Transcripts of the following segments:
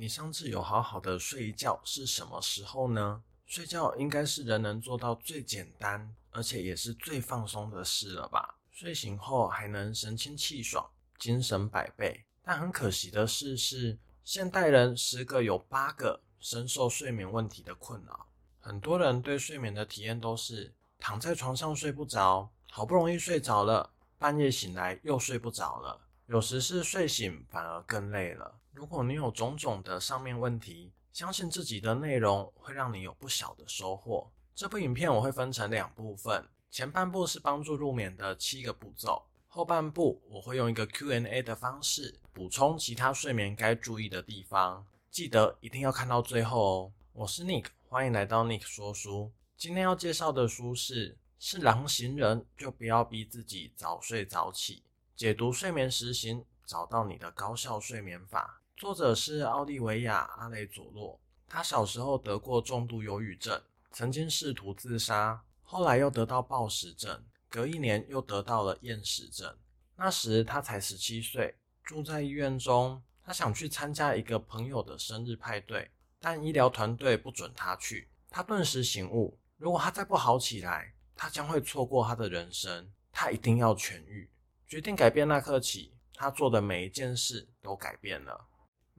你上次有好好的睡一觉是什么时候呢？睡觉应该是人能做到最简单，而且也是最放松的事了吧？睡醒后还能神清气爽，精神百倍。但很可惜的事是，现代人十个有八个深受睡眠问题的困扰。很多人对睡眠的体验都是躺在床上睡不着，好不容易睡着了，半夜醒来又睡不着了。有时是睡醒反而更累了。如果你有种种的上面问题，相信自己的内容会让你有不小的收获。这部影片我会分成两部分，前半部是帮助入眠的七个步骤，后半部我会用一个 Q&A 的方式补充其他睡眠该注意的地方。记得一定要看到最后哦。我是 Nick，欢迎来到 Nick 说书。今天要介绍的书是《是狼型人就不要逼自己早睡早起》。解读睡眠实型，找到你的高效睡眠法。作者是奥利维亚·阿雷佐洛。他小时候得过重度忧郁症，曾经试图自杀，后来又得到暴食症，隔一年又得到了厌食症。那时他才十七岁，住在医院中。他想去参加一个朋友的生日派对，但医疗团队不准他去。他顿时醒悟，如果他再不好起来，他将会错过他的人生。他一定要痊愈。决定改变那刻起，他做的每一件事都改变了，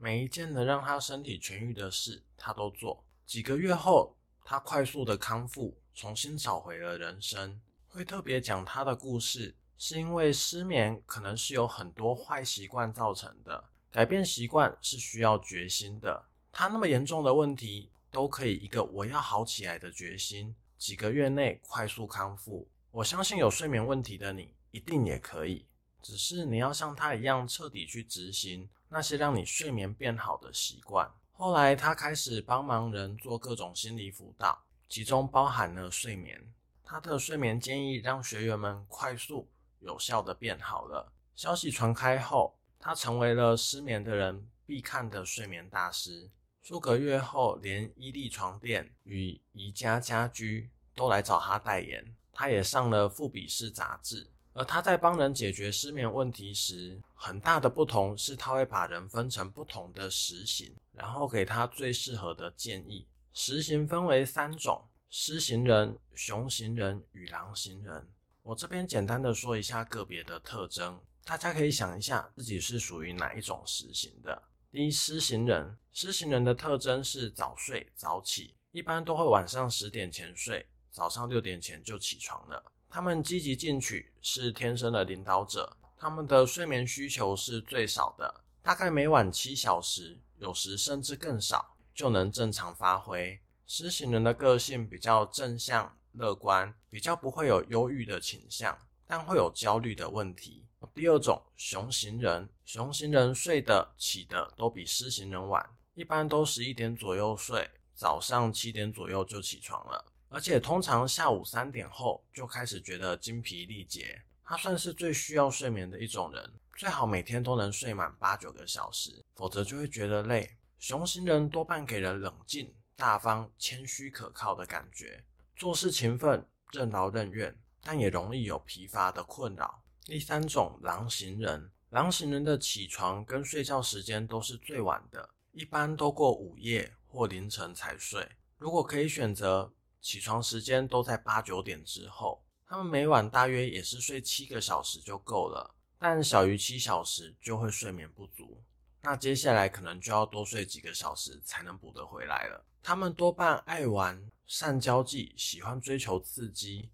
每一件能让他身体痊愈的事，他都做。几个月后，他快速的康复，重新找回了人生。会特别讲他的故事，是因为失眠可能是有很多坏习惯造成的，改变习惯是需要决心的。他那么严重的问题，都可以一个我要好起来的决心，几个月内快速康复。我相信有睡眠问题的你。一定也可以，只是你要像他一样彻底去执行那些让你睡眠变好的习惯。后来他开始帮忙人做各种心理辅导，其中包含了睡眠。他的睡眠建议让学员们快速有效地变好了。消息传开后，他成为了失眠的人必看的睡眠大师。数个月后，连伊利床垫与宜家家居都来找他代言，他也上了富比士杂志。而他在帮人解决失眠问题时，很大的不同是他会把人分成不同的实型，然后给他最适合的建议。实型分为三种：狮型人、熊型人与狼型人。我这边简单的说一下个别的特征，大家可以想一下自己是属于哪一种实型的。第一，狮型人，狮型人的特征是早睡早起，一般都会晚上十点前睡，早上六点前就起床了。他们积极进取，是天生的领导者。他们的睡眠需求是最少的，大概每晚七小时，有时甚至更少，就能正常发挥。狮型人的个性比较正向、乐观，比较不会有忧郁的倾向，但会有焦虑的问题。第二种，熊型人，熊型人睡得起的都比狮型人晚，一般都十一点左右睡，早上七点左右就起床了。而且通常下午三点后就开始觉得精疲力竭，他算是最需要睡眠的一种人，最好每天都能睡满八九个小时，否则就会觉得累。熊型人多半给人冷静、大方、谦虚、可靠的感觉，做事勤奋、任劳任怨，但也容易有疲乏的困扰。第三种，狼型人，狼型人的起床跟睡觉时间都是最晚的，一般都过午夜或凌晨才睡。如果可以选择，起床时间都在八九点之后，他们每晚大约也是睡七个小时就够了，但小于七小时就会睡眠不足。那接下来可能就要多睡几个小时才能补得回来了。他们多半爱玩、善交际、喜欢追求刺激，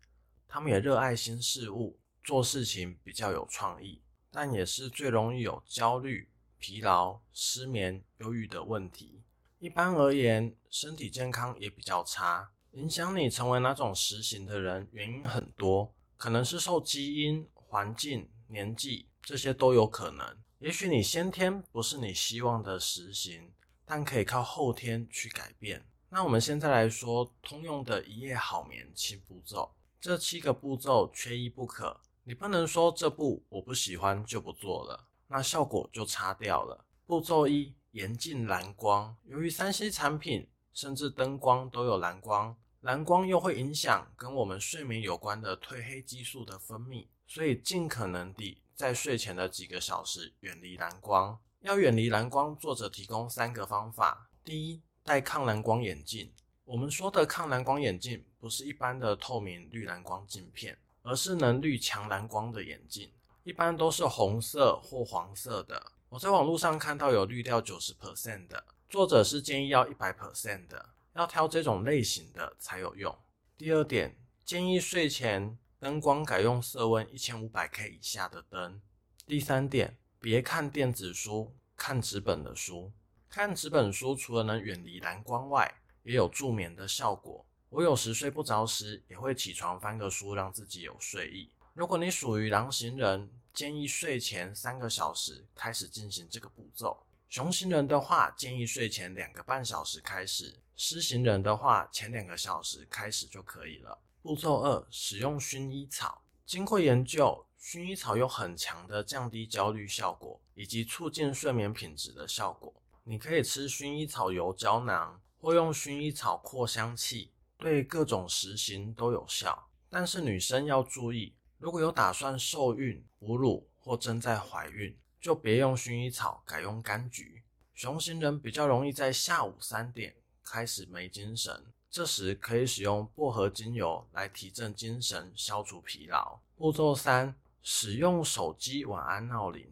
他们也热爱新事物，做事情比较有创意，但也是最容易有焦虑、疲劳、失眠、忧郁的问题。一般而言，身体健康也比较差。影响你成为哪种时型的人，原因很多，可能是受基因、环境、年纪这些都有可能。也许你先天不是你希望的时型，但可以靠后天去改变。那我们现在来说通用的一夜好眠七步骤，这七个步骤缺一不可。你不能说这步我不喜欢就不做了，那效果就差掉了。步骤一：严禁蓝光。由于三 C 产品甚至灯光都有蓝光。蓝光又会影响跟我们睡眠有关的褪黑激素的分泌，所以尽可能地在睡前的几个小时远离蓝光。要远离蓝光，作者提供三个方法。第一，戴抗蓝光眼镜。我们说的抗蓝光眼镜，不是一般的透明绿蓝光镜片，而是能滤强蓝光的眼镜，一般都是红色或黄色的。我在网络上看到有滤掉九十 percent 的，作者是建议要一百 percent 的，要挑这种类型的才有用。第二点，建议睡前灯光改用色温一千五百 K 以下的灯。第三点，别看电子书，看纸本的书。看纸本书除了能远离蓝光外，也有助眠的效果。我有时睡不着时，也会起床翻个书，让自己有睡意。如果你属于狼型人，建议睡前三个小时开始进行这个步骤。熊型人的话，建议睡前两个半小时开始。狮型人的话，前两个小时开始就可以了。步骤二：使用薰衣草。经过研究，薰衣草有很强的降低焦虑效果，以及促进睡眠品质的效果。你可以吃薰衣草油胶囊，或用薰衣草扩香器，对各种时型都有效。但是女生要注意。如果有打算受孕、哺乳或正在怀孕，就别用薰衣草，改用柑橘。熊型人比较容易在下午三点开始没精神，这时可以使用薄荷精油来提振精神、消除疲劳。步骤三：使用手机晚安闹铃，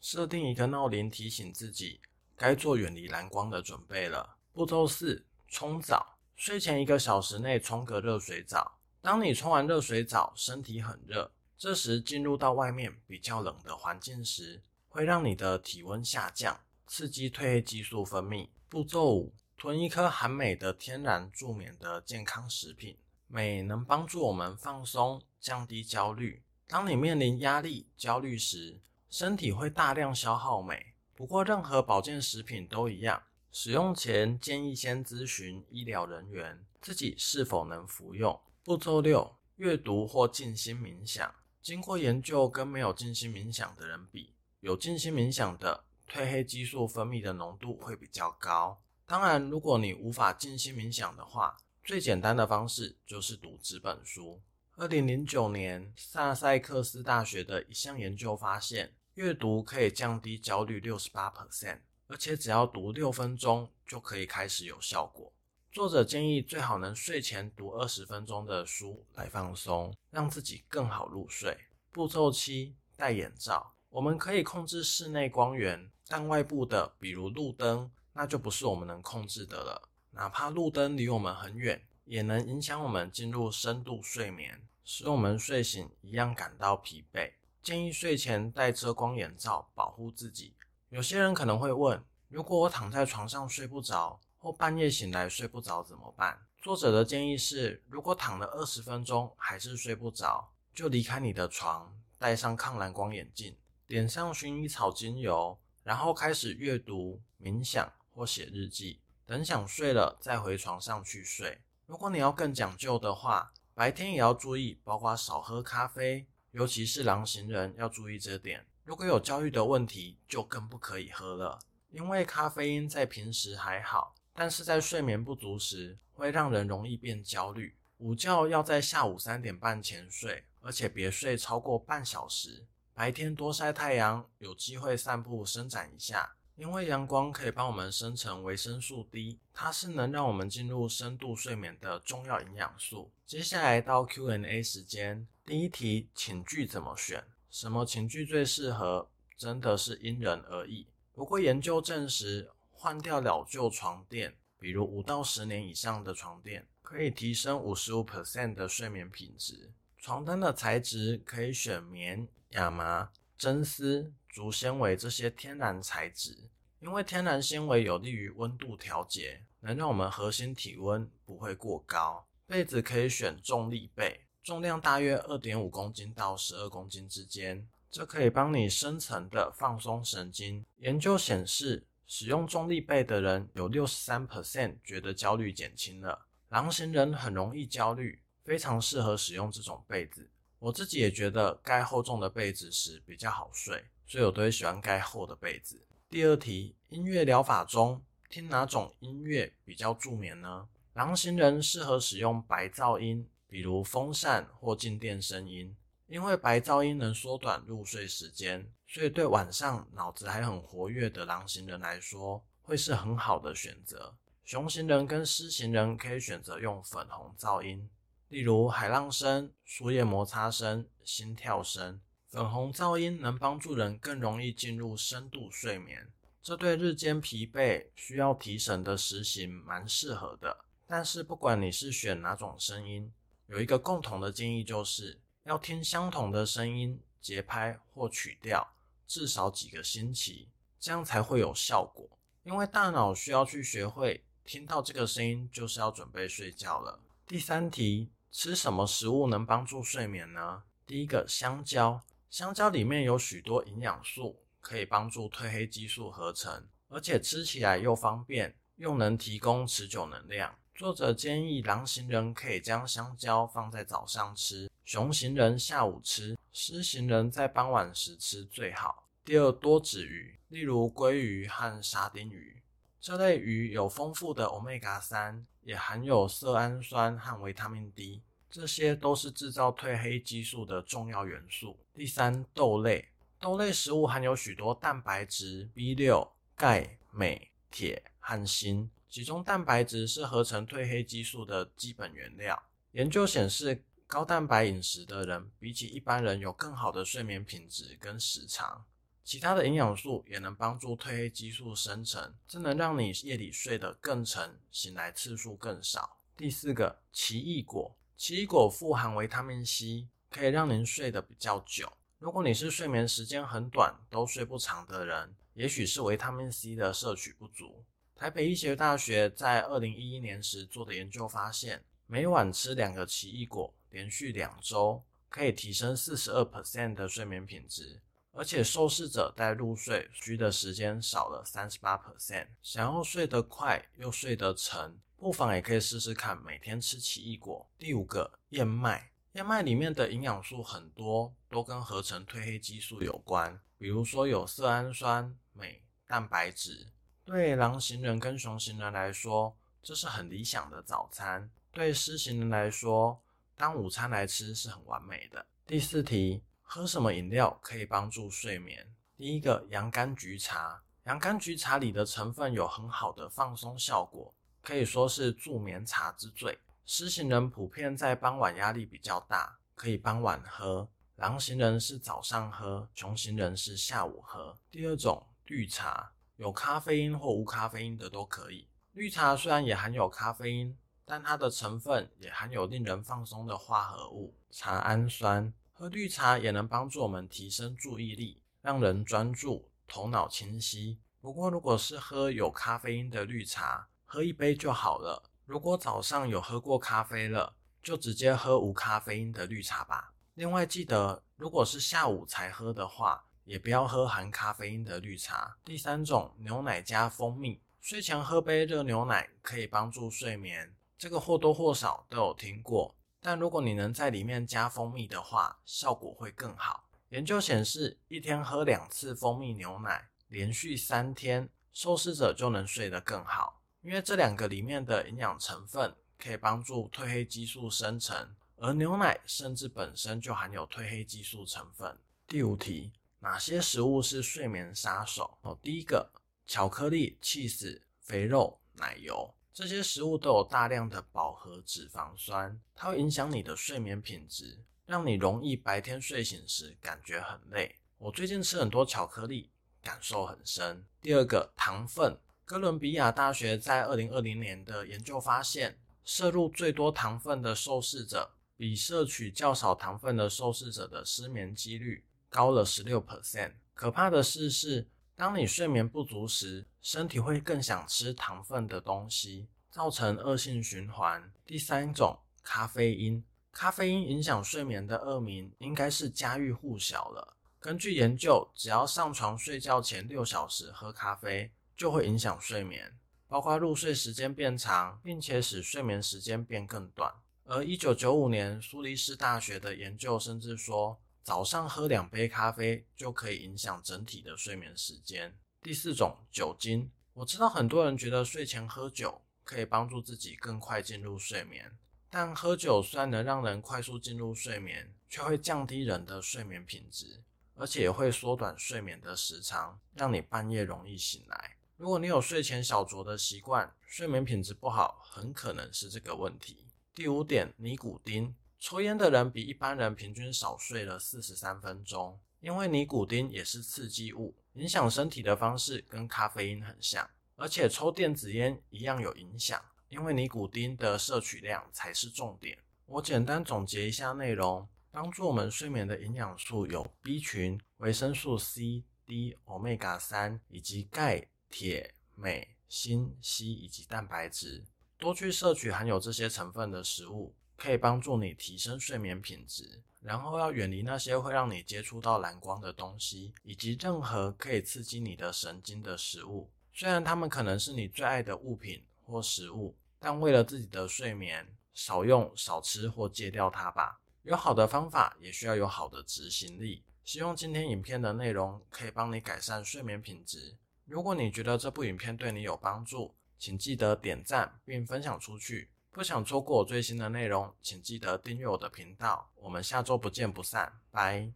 设定一个闹铃提醒自己该做远离蓝光的准备了。步骤四：冲澡，睡前一个小时内冲个热水澡。当你冲完热水澡，身体很热，这时进入到外面比较冷的环境时，会让你的体温下降，刺激褪黑激素分泌。步骤五：囤一颗含镁的天然助眠的健康食品。镁能帮助我们放松，降低焦虑。当你面临压力、焦虑时，身体会大量消耗镁。不过，任何保健食品都一样，使用前建议先咨询医疗人员，自己是否能服用。步骤六：阅读或静心冥想。经过研究，跟没有静心冥想的人比，有静心冥想的褪黑激素分泌的浓度会比较高。当然，如果你无法静心冥想的话，最简单的方式就是读纸本书。二零零九年，萨塞克斯大学的一项研究发现，阅读可以降低焦虑六十八 percent，而且只要读六分钟就可以开始有效果。作者建议最好能睡前读二十分钟的书来放松，让自己更好入睡。步骤七：戴眼罩。我们可以控制室内光源，但外部的，比如路灯，那就不是我们能控制的了。哪怕路灯离我们很远，也能影响我们进入深度睡眠，使我们睡醒一样感到疲惫。建议睡前戴遮光眼罩，保护自己。有些人可能会问：如果我躺在床上睡不着，或半夜醒来睡不着怎么办？作者的建议是，如果躺了二十分钟还是睡不着，就离开你的床，戴上抗蓝光眼镜，点上薰衣草精油，然后开始阅读、冥想或写日记。等想睡了再回床上去睡。如果你要更讲究的话，白天也要注意，包括少喝咖啡，尤其是狼型人要注意这点。如果有焦虑的问题，就更不可以喝了，因为咖啡因在平时还好。但是在睡眠不足时，会让人容易变焦虑。午觉要在下午三点半前睡，而且别睡超过半小时。白天多晒太阳，有机会散步伸展一下，因为阳光可以帮我们生成维生素 D，它是能让我们进入深度睡眠的重要营养素。接下来到 Q&A 时间，第一题：寝具怎么选？什么寝具最适合？真的是因人而异。不过研究证实，换掉老旧床垫，比如五到十年以上的床垫，可以提升五十五 percent 的睡眠品质。床单的材质可以选棉、亚麻、真丝、竹纤维这些天然材质，因为天然纤维有利于温度调节，能让我们核心体温不会过高。被子可以选重力被，重量大约二点五公斤到十二公斤之间，这可以帮你深层的放松神经。研究显示，使用重力被的人有六十三 percent 觉得焦虑减轻了。狼型人很容易焦虑，非常适合使用这种被子。我自己也觉得盖厚重的被子时比较好睡，所以我都会喜欢盖厚的被子。第二题，音乐疗法中听哪种音乐比较助眠呢？狼型人适合使用白噪音，比如风扇或静电声音。因为白噪音能缩短入睡时间，所以对晚上脑子还很活跃的狼型人来说，会是很好的选择。熊型人跟狮型人可以选择用粉红噪音，例如海浪声、树叶摩擦声、心跳声。粉红噪音能帮助人更容易进入深度睡眠，这对日间疲惫、需要提神的实行蛮适合的。但是不管你是选哪种声音，有一个共同的建议，就是要听相同的声音、节拍或曲调至少几个星期，这样才会有效果。因为大脑需要去学会听到这个声音，就是要准备睡觉了。第三题，吃什么食物能帮助睡眠呢？第一个，香蕉。香蕉里面有许多营养素，可以帮助褪黑激素合成，而且吃起来又方便，又能提供持久能量。作者建议狼型人可以将香蕉放在早上吃，熊型人下午吃，狮型人在傍晚时吃最好。第二，多脂鱼，例如鲑鱼和沙丁鱼，这类鱼有丰富的欧米伽三，也含有色胺酸和维他命 D，这些都是制造褪黑激素的重要元素。第三，豆类，豆类食物含有许多蛋白质、B 六、钙、镁、铁和锌。其中，蛋白质是合成褪黑激素的基本原料。研究显示，高蛋白饮食的人比起一般人有更好的睡眠品质跟时长。其他的营养素也能帮助褪黑激素生成，这能让你夜里睡得更沉，醒来次数更少。第四个，奇异果，奇异果富含维他命 C，可以让您睡得比较久。如果你是睡眠时间很短，都睡不长的人，也许是维他命 C 的摄取不足。台北医学大学在二零一一年时做的研究发现，每晚吃两个奇异果，连续两周，可以提升四十二 percent 的睡眠品质，而且受试者在入睡需的时间少了三十八 percent。想要睡得快又睡得沉，不妨也可以试试看每天吃奇异果。第五个，燕麦，燕麦里面的营养素很多，都跟合成褪黑激素有关，比如说有色氨酸、镁、蛋白质。对狼型人跟熊型人来说，这是很理想的早餐；对狮型人来说，当午餐来吃是很完美的。第四题，喝什么饮料可以帮助睡眠？第一个，洋甘菊茶。洋甘菊茶里的成分有很好的放松效果，可以说是助眠茶之最。狮型人普遍在傍晚压力比较大，可以傍晚喝；狼型人是早上喝，熊型人是下午喝。第二种，绿茶。有咖啡因或无咖啡因的都可以。绿茶虽然也含有咖啡因，但它的成分也含有令人放松的化合物茶氨酸。喝绿茶也能帮助我们提升注意力，让人专注、头脑清晰。不过，如果是喝有咖啡因的绿茶，喝一杯就好了。如果早上有喝过咖啡了，就直接喝无咖啡因的绿茶吧。另外，记得如果是下午才喝的话，也不要喝含咖啡因的绿茶。第三种，牛奶加蜂蜜，睡前喝杯热牛奶可以帮助睡眠，这个或多或少都有听过。但如果你能在里面加蜂蜜的话，效果会更好。研究显示，一天喝两次蜂蜜牛奶，连续三天，受试者就能睡得更好，因为这两个里面的营养成分可以帮助褪黑激素生成，而牛奶甚至本身就含有褪黑激素成分。第五题。哪些食物是睡眠杀手？哦，第一个，巧克力、起司、肥肉、奶油，这些食物都有大量的饱和脂肪酸，它会影响你的睡眠品质，让你容易白天睡醒时感觉很累。我最近吃很多巧克力，感受很深。第二个，糖分，哥伦比亚大学在二零二零年的研究发现，摄入最多糖分的受试者，比摄取较少糖分的受试者的失眠几率高了十六 percent。可怕的事是，当你睡眠不足时，身体会更想吃糖分的东西，造成恶性循环。第三种，咖啡因。咖啡因影响睡眠的恶名应该是家喻户晓了。根据研究，只要上床睡觉前六小时喝咖啡，就会影响睡眠，包括入睡时间变长，并且使睡眠时间变更短。而一九九五年苏黎世大学的研究甚至说，早上喝两杯咖啡就可以影响整体的睡眠时间。第四种，酒精，我知道很多人觉得睡前喝酒可以帮助自己更快进入睡眠，但喝酒虽然能让人快速进入睡眠，却会降低人的睡眠品质，而且也会缩短睡眠的时长，让你半夜容易醒来。如果你有睡前小酌的习惯，睡眠品质不好，很可能是这个问题。第五点，尼古丁。抽烟的人比一般人平均少睡了四十三分钟，因为尼古丁也是刺激物，影响身体的方式跟咖啡因很像，而且抽电子烟一样有影响，因为尼古丁的摄取量才是重点。我简单总结一下内容，帮助我们睡眠的营养素有 B 群、维生素 C、D、Omega 三以及钙、铁、镁、锌、硒以及蛋白质，多去摄取含有这些成分的食物。可以帮助你提升睡眠品质，然后要远离那些会让你接触到蓝光的东西，以及任何可以刺激你的神经的食物。虽然它们可能是你最爱的物品或食物，但为了自己的睡眠，少用、少吃或戒掉它吧。有好的方法，也需要有好的执行力。希望今天影片的内容可以帮你改善睡眠品质。如果你觉得这部影片对你有帮助，请记得点赞并分享出去。不想错过我最新的内容，请记得订阅我的频道。我们下周不见不散，拜。